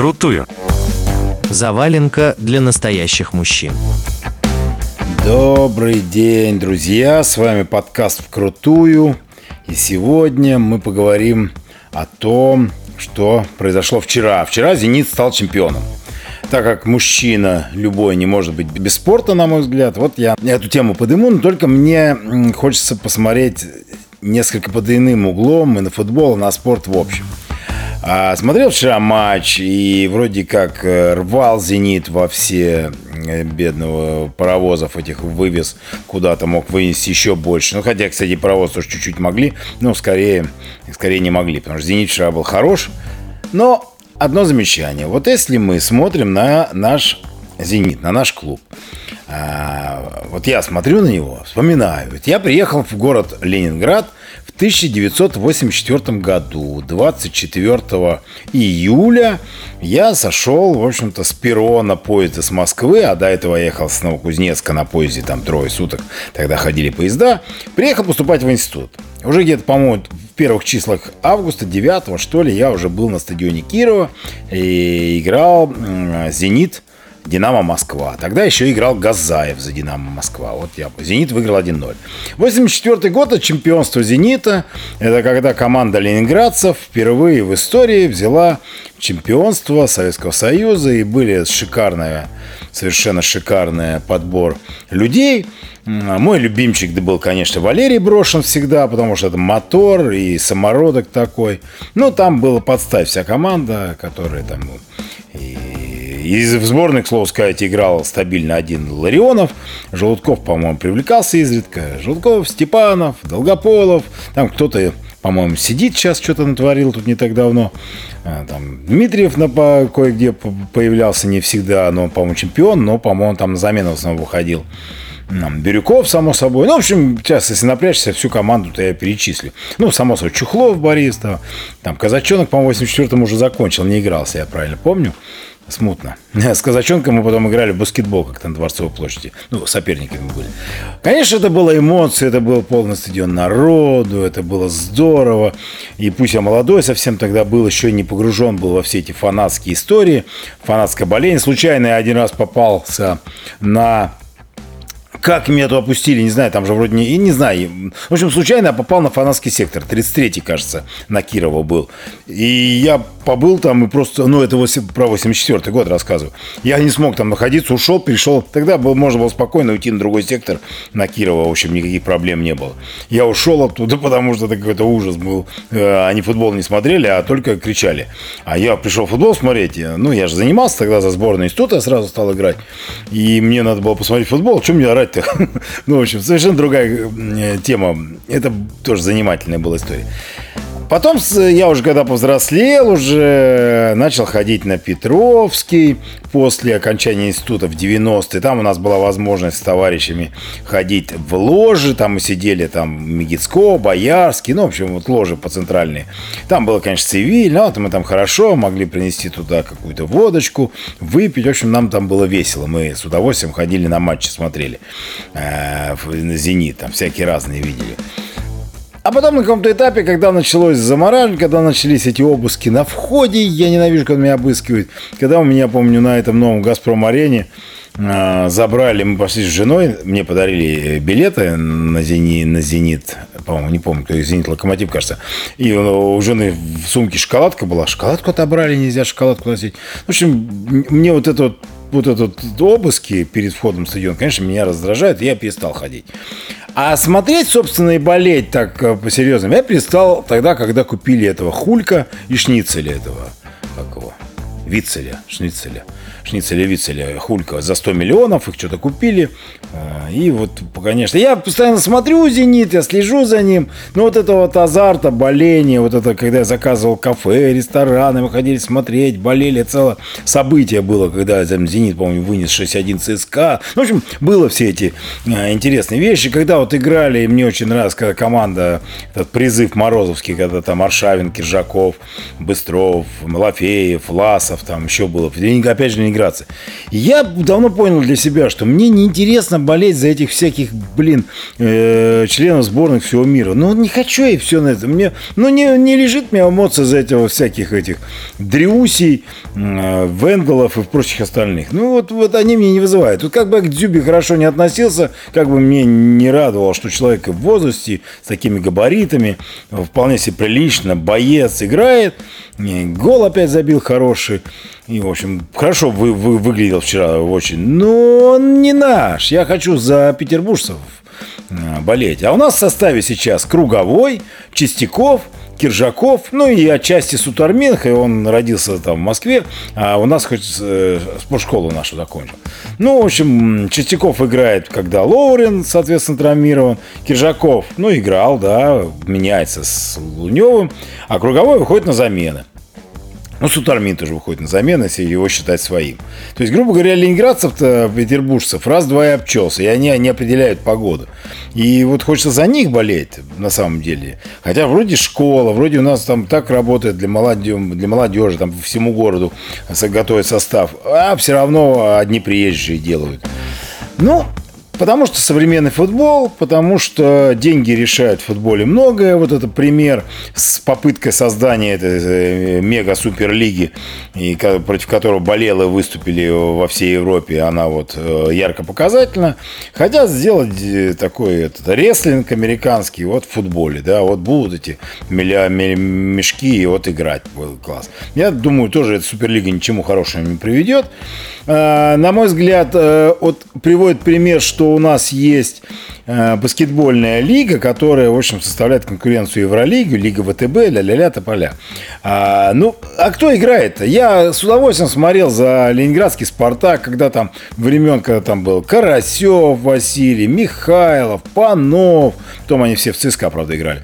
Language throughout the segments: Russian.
Вкрутую. Заваленка для настоящих мужчин. Добрый день, друзья! С вами подкаст «Вкрутую». И сегодня мы поговорим о том, что произошло вчера. Вчера «Зенит» стал чемпионом. Так как мужчина любой не может быть без спорта, на мой взгляд, вот я эту тему подыму, но только мне хочется посмотреть несколько под иным углом и на футбол, и на спорт в общем. А, смотрел вчера матч и вроде как э, рвал «Зенит» во все э, бедного паровозов этих вывез куда-то, мог вынести еще больше. Ну, хотя, кстати, паровоз тоже чуть-чуть могли, но скорее, скорее не могли, потому что «Зенит» вчера был хорош. Но одно замечание. Вот если мы смотрим на наш «Зенит», на наш клуб, а, вот я смотрю на него, вспоминаю. Ведь я приехал в город Ленинград – в 1984 году, 24 июля, я сошел, в общем-то, с перрона поезда с Москвы, а до этого я ехал с Новокузнецка на поезде, там трое суток, тогда ходили поезда, приехал поступать в институт. Уже где-то, по-моему, в первых числах августа, 9 что ли, я уже был на стадионе Кирова и играл «Зенит» Динамо Москва. Тогда еще играл Газаев за Динамо Москва. Вот я. Зенит выиграл 1-0. 84 год это чемпионство Зенита. Это когда команда ленинградцев впервые в истории взяла чемпионство Советского Союза. И были шикарные, совершенно шикарный подбор людей. Мой любимчик был, конечно, Валерий Брошин всегда, потому что это мотор и самородок такой. Ну, там была подставь вся команда, которая там и из в сборной, к слову сказать, играл стабильно один Ларионов. Желудков, по-моему, привлекался изредка. Желудков, Степанов, Долгополов. Там кто-то, по-моему, сидит сейчас, что-то натворил тут не так давно. А, там Дмитриев на, по, кое-где появлялся не всегда, но, по-моему, чемпион, но, по-моему, там на замену основном выходил. Бирюков, само собой. Ну, в общем, сейчас, если напрячься, всю команду-то я перечислю. Ну, само собой, Чухлов, Борис, там, там Казачонок, по-моему, в 84-м уже закончил, не игрался, я правильно помню смутно. С казачонком мы потом играли в баскетбол как-то на Дворцовой площади. Ну, соперниками были. Конечно, это было эмоции, это был полный стадион народу, это было здорово. И пусть я молодой совсем тогда был, еще не погружен был во все эти фанатские истории, фанатское боление. Случайно я один раз попался на как меня туда опустили, не знаю, там же вроде не, не знаю. В общем, случайно я попал на фанатский сектор, 33-й, кажется, на Кирова был. И я побыл там и просто, ну, это 8, про 84 год рассказываю. Я не смог там находиться, ушел, перешел. Тогда был, можно было спокойно уйти на другой сектор, на Кирова, в общем, никаких проблем не было. Я ушел оттуда, потому что это какой-то ужас был. Э, они футбол не смотрели, а только кричали. А я пришел футбол смотреть, ну, я же занимался тогда за сборную института, я сразу стал играть. И мне надо было посмотреть футбол, что мне орать-то? Ну, в общем, совершенно другая э, тема. Это тоже занимательная была история. Потом я уже когда повзрослел, уже начал ходить на Петровский после окончания института в 90-е. Там у нас была возможность с товарищами ходить в ложи. Там мы сидели, там Мегицко, Боярский, ну, в общем, вот ложи по центральной. Там было, конечно, цивиль, но мы там хорошо могли принести туда какую-то водочку, выпить. В общем, нам там было весело. Мы с удовольствием ходили на матчи, смотрели. Э, на «Зенит», там всякие разные видели. А потом на каком-то этапе, когда началось замораживание, когда начались эти обыски на входе, я ненавижу, когда меня обыскивают. Когда у меня, помню, на этом новом «Газпром-арене» э, забрали, мы пошли с женой, мне подарили билеты на «Зенит», на «Зенит» по-моему, не помню, кто «Зенит», «Локомотив», кажется. И у жены в сумке шоколадка была. Шоколадку отобрали, нельзя шоколадку носить. В общем, мне вот это вот вот этот обыски перед входом в стадион, конечно, меня раздражает, я перестал ходить. А смотреть, собственно, и болеть так э, по-серьезному я перестал тогда, когда купили этого Хулька и Шницеля этого, как его, Вицеля, Шницеля. Шницеля Вицеля Хулька за 100 миллионов, их что-то купили. А, и вот, конечно, я постоянно смотрю «Зенит», я слежу за ним. Но вот это вот азарта, боление, вот это, когда я заказывал кафе, рестораны, мы ходили смотреть, болели, целое событие было, когда там, «Зенит», по-моему, вынес 6-1 ЦСКА. В общем, было все эти а, интересные вещи. Когда вот играли, и мне очень нравилась, когда команда, этот призыв Морозовский, когда там Аршавин, Киржаков, Быстров, Малафеев, Ласов, там еще было. Опять же, не ленинградцы. Я давно понял для себя, что мне неинтересно болеть за этих всяких, блин, э, членов сборных всего мира. Ну, не хочу я все на это. Мне, ну, не, не лежит мне эмоция за этого всяких этих Дрюсей, э, Венделов и прочих остальных. Ну, вот, вот они мне не вызывают. Тут как бы я к Дзюбе хорошо не относился, как бы мне не радовало, что человек в возрасте с такими габаритами, вполне себе прилично, боец играет, гол опять забил хороший. И, в общем, хорошо вы, вы, выглядел вчера очень. Но он не наш. Я хочу за петербуржцев э, болеть. А у нас в составе сейчас Круговой, Чистяков, Киржаков, ну и отчасти Сутарменко, он родился там в Москве, а у нас хоть э, спортшколу нашу закончил. Ну, в общем, Чистяков играет, когда Лоурен, соответственно, травмирован, Киржаков, ну, играл, да, меняется с Луневым, а Круговой выходит на замены. Ну, Сутармин тоже выходит на замену, если его считать своим. То есть, грубо говоря, ленинградцев-то, петербуржцев, раз-два и обчелся, и они, они определяют погоду. И вот хочется за них болеть, на самом деле. Хотя вроде школа, вроде у нас там так работает для молодежи, для молодежи там по всему городу готовят состав, а все равно одни приезжие делают. Ну, Потому что современный футбол, потому что деньги решают в футболе многое. Вот это пример с попыткой создания этой э, мега-суперлиги, и против которого болелы выступили во всей Европе, она вот э, ярко показательна. Хотят сделать э, такой этот рестлинг американский вот в футболе. Да, вот будут эти мешки и вот играть. Класс. Я думаю, тоже эта суперлига ничему хорошему не приведет. А, на мой взгляд, вот приводит пример, что у нас есть баскетбольная лига, которая, в общем, составляет конкуренцию Евролиге, Лига ВТБ, ля-ля-ля, тополя. А, ну, а кто играет-то? Я с удовольствием смотрел за ленинградский «Спартак», когда там времен, когда там был Карасев Василий, Михайлов, Панов, потом они все в ЦСКА, правда, играли.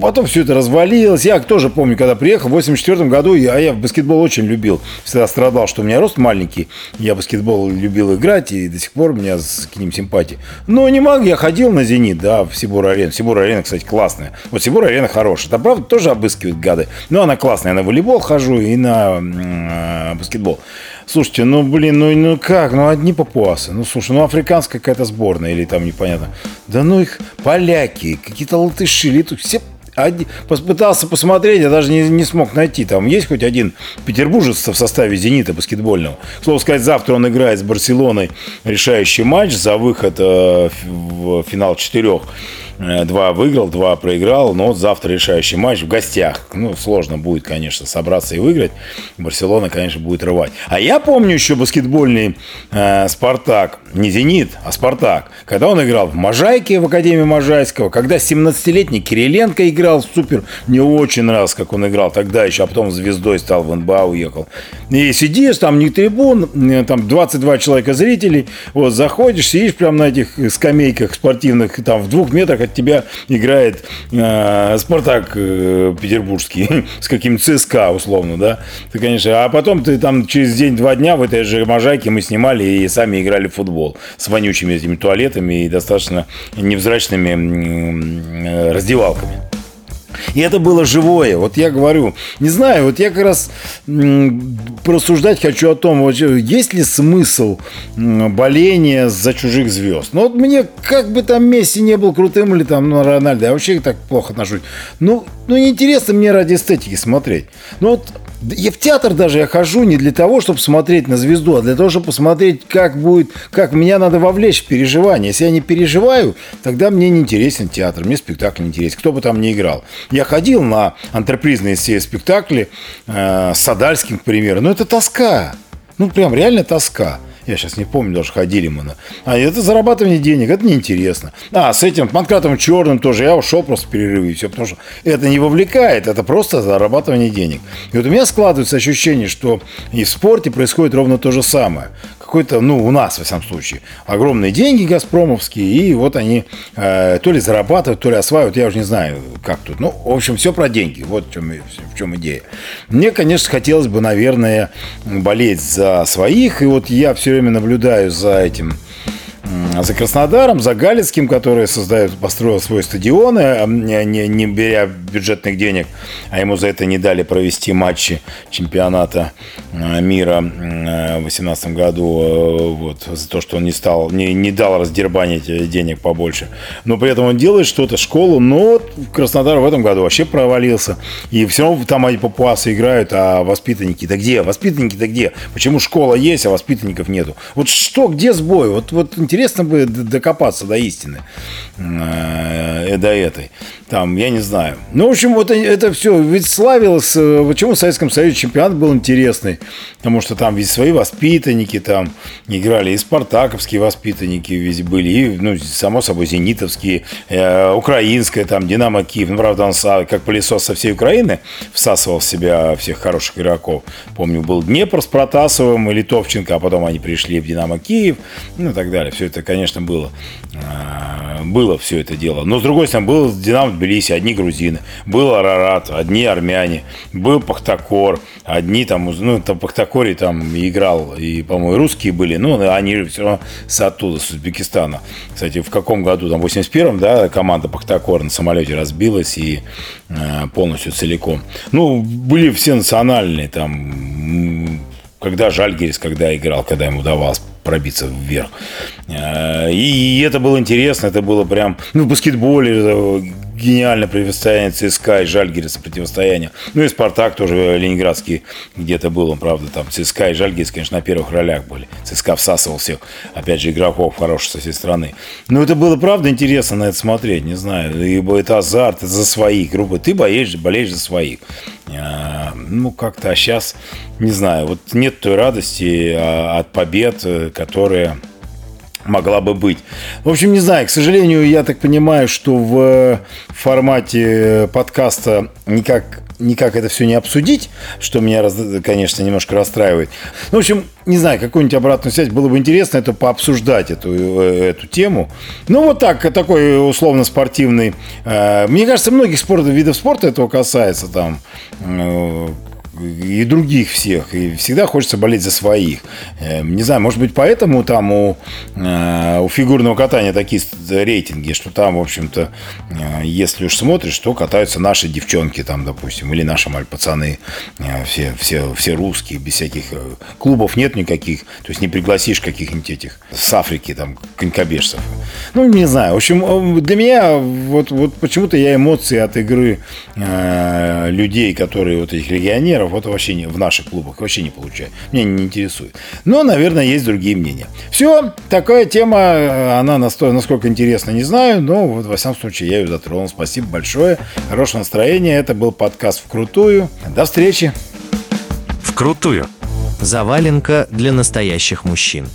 Потом все это развалилось. Я тоже помню, когда приехал в 84 году, я, я в баскетбол очень любил. Всегда страдал, что у меня рост маленький. Я баскетбол любил играть, и до сих пор у меня к ним симпатии. Но не могу, я ходил на «Зенит», да, в Сибур-арену. Сибур-арена, кстати, классная. Вот Сибур-арена хорошая. Там, правда, тоже обыскивают гады. Но она классная. Я на волейбол хожу и на э, баскетбол. Слушайте, ну, блин, ну, ну как? Ну, одни папуасы. Ну, слушай, ну, африканская какая-то сборная или там непонятно. Да ну их поляки, какие-то латыши, литу, все пытался посмотреть, я даже не, не смог найти. Там есть хоть один петербуржец в составе «Зенита» баскетбольного. К слову сказать, завтра он играет с «Барселоной» решающий матч за выход э, в финал четырех. Э, два выиграл, два проиграл, но завтра решающий матч в гостях. Ну, сложно будет, конечно, собраться и выиграть. Барселона, конечно, будет рвать. А я помню еще баскетбольный э, «Спартак», не «Зенит», а «Спартак», когда он играл в Можайке, в Академии Можайского, когда 17-летний Кириленко играл супер, мне очень нравилось, как он играл тогда еще, а потом звездой стал в НБА, уехал. И сидишь, там не трибун, э, там 22 человека зрителей, вот заходишь, сидишь прямо на этих скамейках спортивных, там в двух метрах от тебя играет э, Спартак э, петербургский с каким-то ЦСКА условно, да, ты, конечно, а потом ты там через день-два дня в этой же Можайке мы снимали и сами играли в футбол с вонючими этими туалетами и достаточно невзрачными э, раздевалками. И это было живое. Вот я говорю, не знаю, вот я как раз порассуждать хочу о том, вот, есть ли смысл боления за чужих звезд. Ну вот мне, как бы там Месси не был крутым или там ну, Рональдо, я вообще так плохо отношусь. Ну, ну неинтересно мне ради эстетики смотреть. Ну вот я в театр даже я хожу не для того, чтобы смотреть на звезду, а для того, чтобы посмотреть, как будет, как меня надо вовлечь в переживание. Если я не переживаю, тогда мне не интересен театр, мне спектакль не интересен, кто бы там ни играл. Я ходил на антрепризные все спектакли э, с Садальским, к примеру, но это тоска. Ну, прям реально тоска. Я сейчас не помню, даже ходили мы на... А это зарабатывание денег, это неинтересно. А, с этим Панкратом Черным тоже я ушел просто в перерывы и все, потому что это не вовлекает, это просто зарабатывание денег. И вот у меня складывается ощущение, что и в спорте происходит ровно то же самое какой-то, ну, у нас, во всяком случае, огромные деньги газпромовские, и вот они э, то ли зарабатывают, то ли осваивают, я уже не знаю, как тут. Ну, в общем, все про деньги, вот в чем, в чем идея. Мне, конечно, хотелось бы, наверное, болеть за своих, и вот я все время наблюдаю за этим за Краснодаром, за Галицким, который создает, построил свой стадион, э, не, не беря бюджетных денег, а ему за это не дали провести матчи чемпионата э, мира в 2018 году, вот, за то, что он не стал, не, не дал раздербанить денег побольше. Но при этом он делает что-то, школу, но Краснодар в этом году вообще провалился. И все равно там они папуасы играют, а воспитанники-то где? Воспитанники-то где? Почему школа есть, а воспитанников нету? Вот что, где сбой? Вот, вот интересно бы докопаться до истины, э, до этой. Там, я не знаю. Ну, в общем, вот это все. Ведь славилось, э, почему в Советском Союзе чемпионат был интересный? Потому что там ведь свои воспитанники там играли, и спартаковские воспитанники ведь были, и, ну, само собой, зенитовские, э, украинская, там, Динамо Киев. Ну, правда, он как пылесос со всей Украины всасывал в себя всех хороших игроков. Помню, был Днепр с Протасовым и Литовченко, а потом они пришли в Динамо Киев, ну, и так далее. Все это, конечно, было. А, было все это дело. Но, с другой стороны, был Динамо Тбилиси, одни грузины. Был Арарат, одни армяне. Был Пахтакор, одни там, ну, там Пахтакоре там играл, и, по-моему, русские были, ну, они все равно с оттуда, с Узбекистана. Кстати, в каком году, там, в 81-м, да, команда Пахтакор на самолете разбилась и э, полностью целиком. Ну, были все национальные, там, когда Жальгерис, когда играл, когда ему удавалось пробиться вверх. Э, и это было интересно, это было прям, ну, в баскетболе э, гениальное противостояние ЦСКА и Жальгириса противостояние. Ну и Спартак тоже ленинградский где-то был, он, правда, там ЦСКА и Жальгирис, конечно, на первых ролях были. ЦСКА всасывал всех, опять же, игроков хороших со всей страны. Но это было, правда, интересно на это смотреть, не знаю, ибо это азарт, это за своих, грубо, ты боишь, болеешь за своих. А, ну, как-то, а сейчас, не знаю, вот нет той радости а, от побед, э, которые могла бы быть. В общем, не знаю, к сожалению, я так понимаю, что в формате подкаста никак, никак это все не обсудить, что меня, конечно, немножко расстраивает. Ну, в общем, не знаю, какую-нибудь обратную связь было бы интересно это пообсуждать, эту, э, эту тему. Ну, вот так, такой условно спортивный. Э, мне кажется, многих спорт, видов спорта этого касается, там, э, и других всех. И всегда хочется болеть за своих. Эм, не знаю, может быть, поэтому там у, э, у фигурного катания такие рейтинги, что там, в общем-то, э, если уж смотришь, то катаются наши девчонки там, допустим, или наши пацаны, э, все, все, все русские, без всяких клубов нет никаких, то есть не пригласишь каких-нибудь этих с Африки, там, конькобежцев. Ну, не знаю. В общем, для меня вот, вот почему-то я эмоции от игры э, людей, которые вот этих легионеров, тренеров вот вообще не, в наших клубах вообще не получаю. Меня не интересует. Но, наверное, есть другие мнения. Все, такая тема, э, она насколько интересна, не знаю, но вот, во всяком случае, я ее затронул. Спасибо большое. Хорошего настроения. Это был подкаст «Вкрутую». До встречи. «Вкрутую». Заваленка для настоящих мужчин.